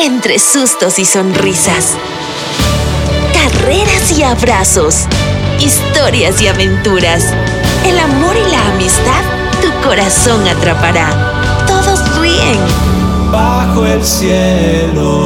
entre sustos y sonrisas. Carreras y abrazos. Historias y aventuras. El amor y la amistad tu corazón atrapará. Todos ríen. Bajo el cielo.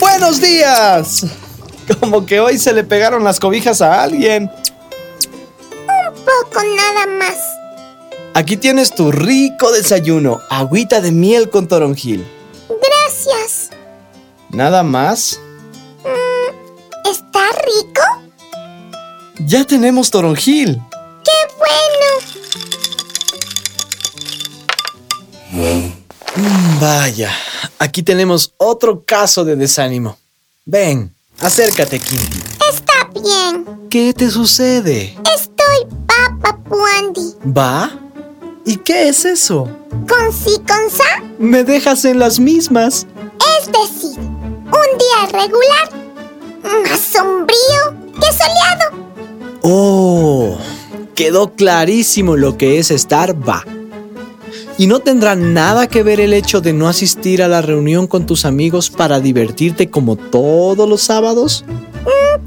¡Buenos días! Como que hoy se le pegaron las cobijas a alguien. Aquí tienes tu rico desayuno, agüita de miel con toronjil. Gracias. ¿Nada más? ¿Está rico? Ya tenemos toronjil. ¡Qué bueno! Mm, Vaya, aquí tenemos otro caso de desánimo. Ven, acércate, Kinty. Está bien. ¿Qué te sucede? Estoy papa puandi. ¿Va? ¿Y qué es eso? Con sí con sa, Me dejas en las mismas. es decir, un día regular, más sombrío que soleado. Oh, quedó clarísimo lo que es estar va. ¿Y no tendrá nada que ver el hecho de no asistir a la reunión con tus amigos para divertirte como todos los sábados? Mm,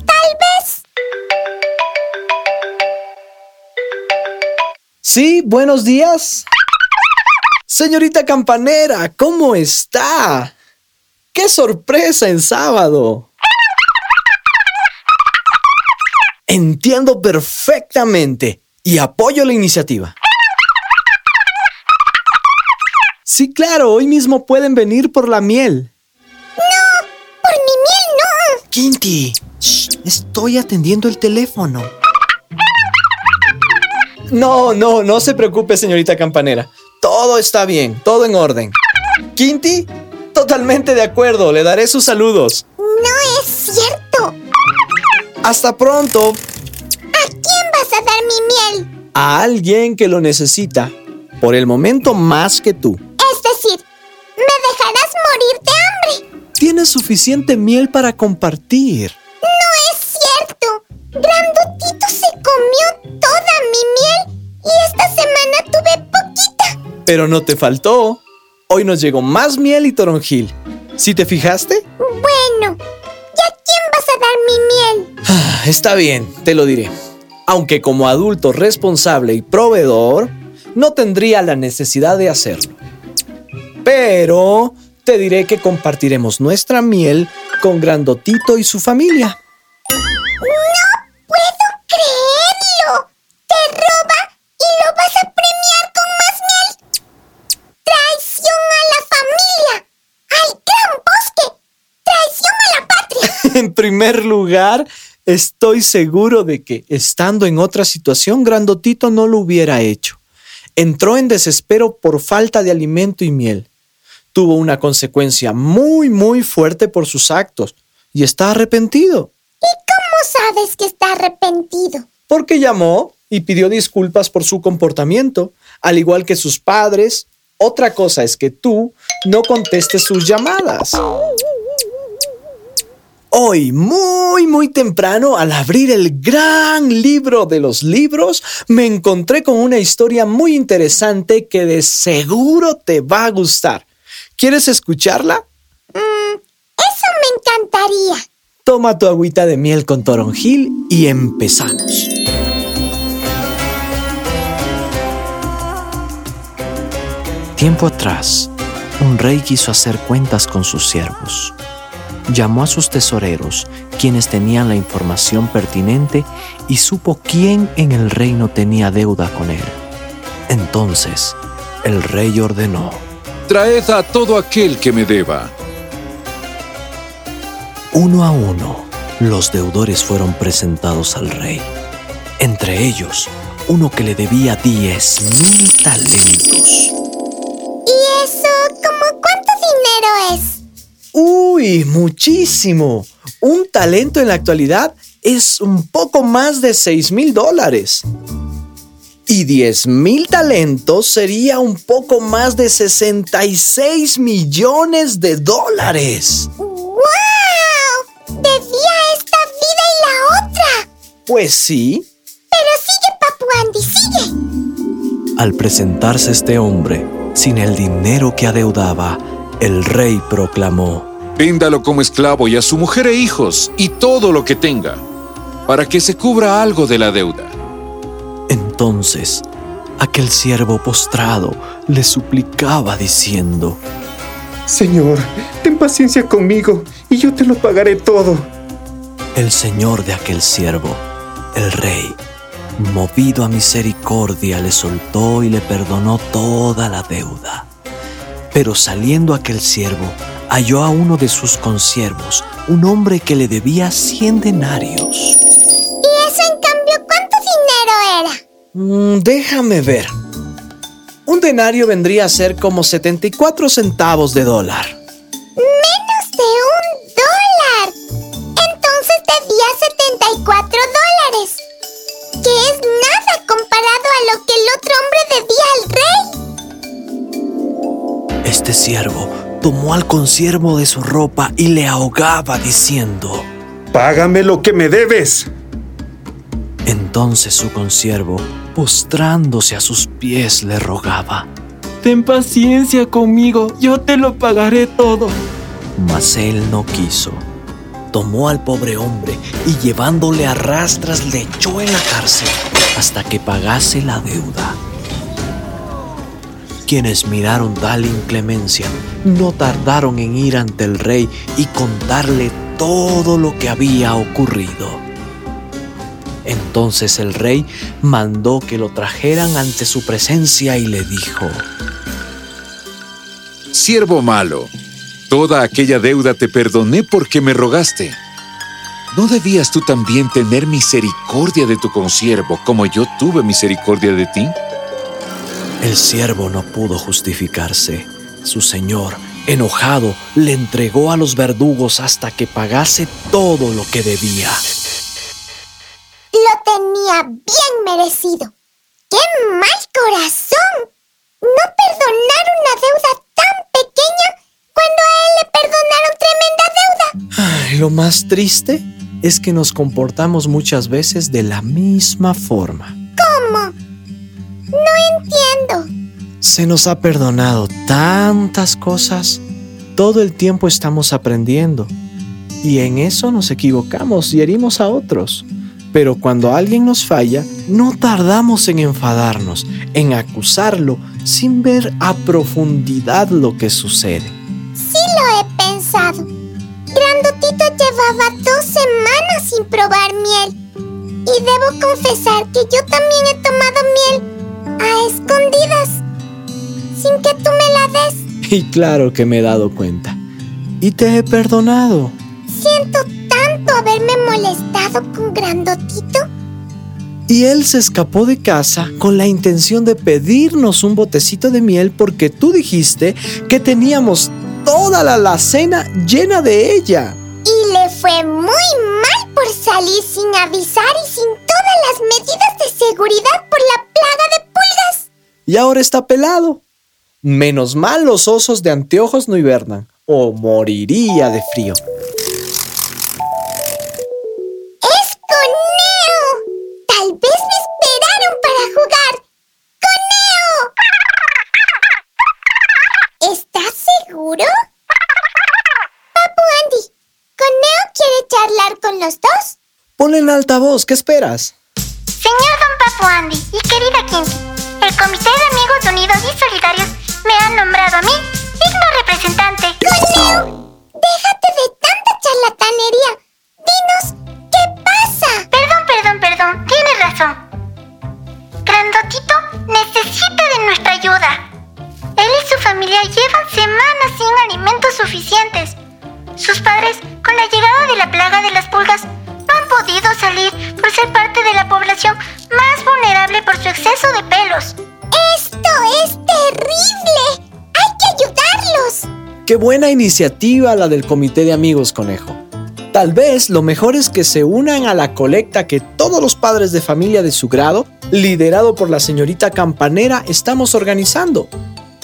Sí, buenos días. Señorita Campanera, ¿cómo está? ¡Qué sorpresa en sábado! Entiendo perfectamente y apoyo la iniciativa. Sí, claro, hoy mismo pueden venir por la miel. Por mi miel no. Kinty, shh, estoy atendiendo el teléfono. No, no, no se preocupe, señorita Campanera. Todo está bien, todo en orden. Kinty, totalmente de acuerdo, le daré sus saludos. No es cierto. Hasta pronto. ¿A quién vas a dar mi miel? A alguien que lo necesita, por el momento más que tú. Es decir, ¿me dejarás morir de hambre? Tienes suficiente miel para compartir. No es cierto. Grandotito se comió toda mi miel y esta semana tuve poquita. Pero no te faltó. Hoy nos llegó más miel y toronjil. ¿Sí te fijaste? Bueno, ¿y a quién vas a dar mi miel? Ah, Está bien, te lo diré. Aunque como adulto responsable y proveedor, no tendría la necesidad de hacerlo. Pero te diré que compartiremos nuestra miel con Grandotito y su familia. En primer lugar, estoy seguro de que, estando en otra situación, Grandotito no lo hubiera hecho. Entró en desespero por falta de alimento y miel. Tuvo una consecuencia muy, muy fuerte por sus actos y está arrepentido. ¿Y cómo sabes que está arrepentido? Porque llamó y pidió disculpas por su comportamiento, al igual que sus padres. Otra cosa es que tú no contestes sus llamadas. Hoy, muy, muy temprano, al abrir el gran libro de los libros, me encontré con una historia muy interesante que de seguro te va a gustar. ¿Quieres escucharla? Mm, eso me encantaría. Toma tu agüita de miel con toronjil y empezamos. Tiempo atrás, un rey quiso hacer cuentas con sus siervos. Llamó a sus tesoreros, quienes tenían la información pertinente, y supo quién en el reino tenía deuda con él. Entonces, el rey ordenó. Traed a todo aquel que me deba. Uno a uno, los deudores fueron presentados al rey. Entre ellos, uno que le debía 10 mil talentos. ¿Y eso, como cuánto dinero es? ¡Uy, muchísimo! Un talento en la actualidad es un poco más de 6 mil dólares. Y 10 mil talentos sería un poco más de 66 millones de dólares. ¡Wow! Debía esta vida y la otra. Pues sí, Andy, sigue. Al presentarse este hombre, sin el dinero que adeudaba, el rey proclamó, Véndalo como esclavo y a su mujer e hijos y todo lo que tenga, para que se cubra algo de la deuda. Entonces, aquel siervo postrado le suplicaba diciendo, Señor, ten paciencia conmigo y yo te lo pagaré todo. El señor de aquel siervo, el rey, movido a misericordia, le soltó y le perdonó toda la deuda. Pero saliendo aquel siervo, halló a uno de sus consiervos, un hombre que le debía cien denarios. ¿Y eso en cambio cuánto dinero era? Mm, déjame ver. Un denario vendría a ser como 74 centavos de dólar. Menos de un dólar. Entonces debía 74 dólares. Que es nada comparado a lo que el otro hombre debía al rey. Este siervo tomó al consiervo de su ropa y le ahogaba diciendo, Págame lo que me debes. Entonces su consiervo, postrándose a sus pies, le rogaba. Ten paciencia conmigo, yo te lo pagaré todo. Mas él no quiso. Tomó al pobre hombre y llevándole a rastras le echó en la cárcel hasta que pagase la deuda. Quienes miraron tal inclemencia no tardaron en ir ante el rey y contarle todo lo que había ocurrido. Entonces el rey mandó que lo trajeran ante su presencia y le dijo, Siervo malo, toda aquella deuda te perdoné porque me rogaste. ¿No debías tú también tener misericordia de tu consiervo como yo tuve misericordia de ti? El siervo no pudo justificarse. Su señor, enojado, le entregó a los verdugos hasta que pagase todo lo que debía. Lo tenía bien merecido. ¡Qué mal corazón! No perdonar una deuda tan pequeña cuando a él le perdonaron tremenda deuda. Ay, lo más triste es que nos comportamos muchas veces de la misma forma. Se nos ha perdonado tantas cosas. Todo el tiempo estamos aprendiendo. Y en eso nos equivocamos y herimos a otros. Pero cuando alguien nos falla, no tardamos en enfadarnos, en acusarlo, sin ver a profundidad lo que sucede. Sí lo he pensado. Grandotito llevaba dos semanas sin probar miel. Y debo confesar que yo también he tomado miel a escondidas, sin que tú me la des. Y claro que me he dado cuenta. Y te he perdonado. Siento tanto haberme molestado con Grandotito. Y él se escapó de casa con la intención de pedirnos un botecito de miel porque tú dijiste que teníamos toda la alacena llena de ella. Y le fue muy mal por salir sin avisar y sin todas las medidas de seguridad por la plaga de pulgas. Y ahora está pelado. Menos mal los osos de anteojos no hibernan o moriría de frío. ¡Es Coneo! Tal vez me esperaron para jugar. ¡Coneo! ¿Estás seguro? Papu Andy, ¿Coneo quiere charlar con los dos? Ponle en altavoz, ¿qué esperas? Señor Don Papu Andy y querida Kinky, el Comité de Amigos Unidos y Solidarios me ha nombrado a mí digno representante. ¡Coneo! ¡Déjate de tanta charlatanería! Dinos, ¿qué pasa? Perdón, perdón, perdón, tienes razón. Grandotito necesita de nuestra ayuda. Él y su familia llevan semanas sin alimentos suficientes. Sus padres, con la llegada de la plaga de las pulgas, no han podido salir por ser parte de la población más vulnerable por su exceso de pelos. Qué buena iniciativa la del Comité de Amigos Conejo. Tal vez lo mejor es que se unan a la colecta que todos los padres de familia de su grado, liderado por la señorita Campanera, estamos organizando.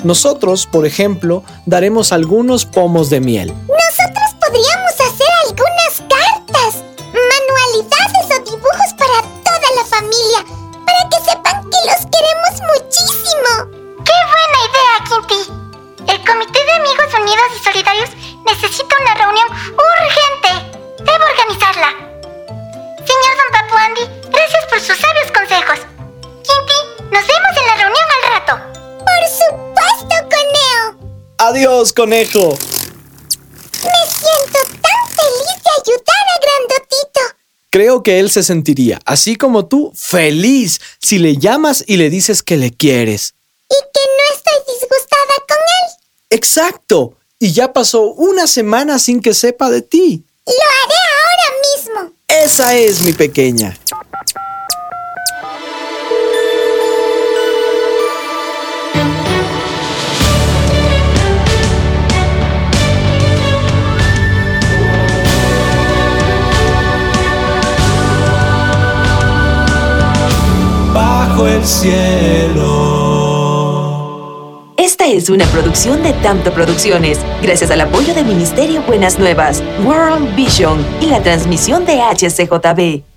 Nosotros, por ejemplo, daremos algunos pomos de miel. Nosotros podríamos hacer algunas cartas, manualidades o dibujos para toda la familia, para que sepan que los queremos muchísimo. ¡Qué buena idea, Quinti! El Comité de Amigos Unidos y Solidarios necesita una reunión urgente. Debo organizarla. Señor Don Papu Andy, gracias por sus sabios consejos. Quinti, nos vemos en la reunión al rato. Por supuesto, Coneo. Adiós, conejo. Me siento tan feliz de ayudar a Grandotito. Creo que él se sentiría, así como tú, feliz si le llamas y le dices que le quieres. Y que no estoy disgustada con él. Exacto. Y ya pasó una semana sin que sepa de ti. Lo haré ahora mismo. Esa es mi pequeña. bajo el cielo. Es una producción de Tanto Producciones, gracias al apoyo del Ministerio Buenas Nuevas, World Vision y la transmisión de HCJB.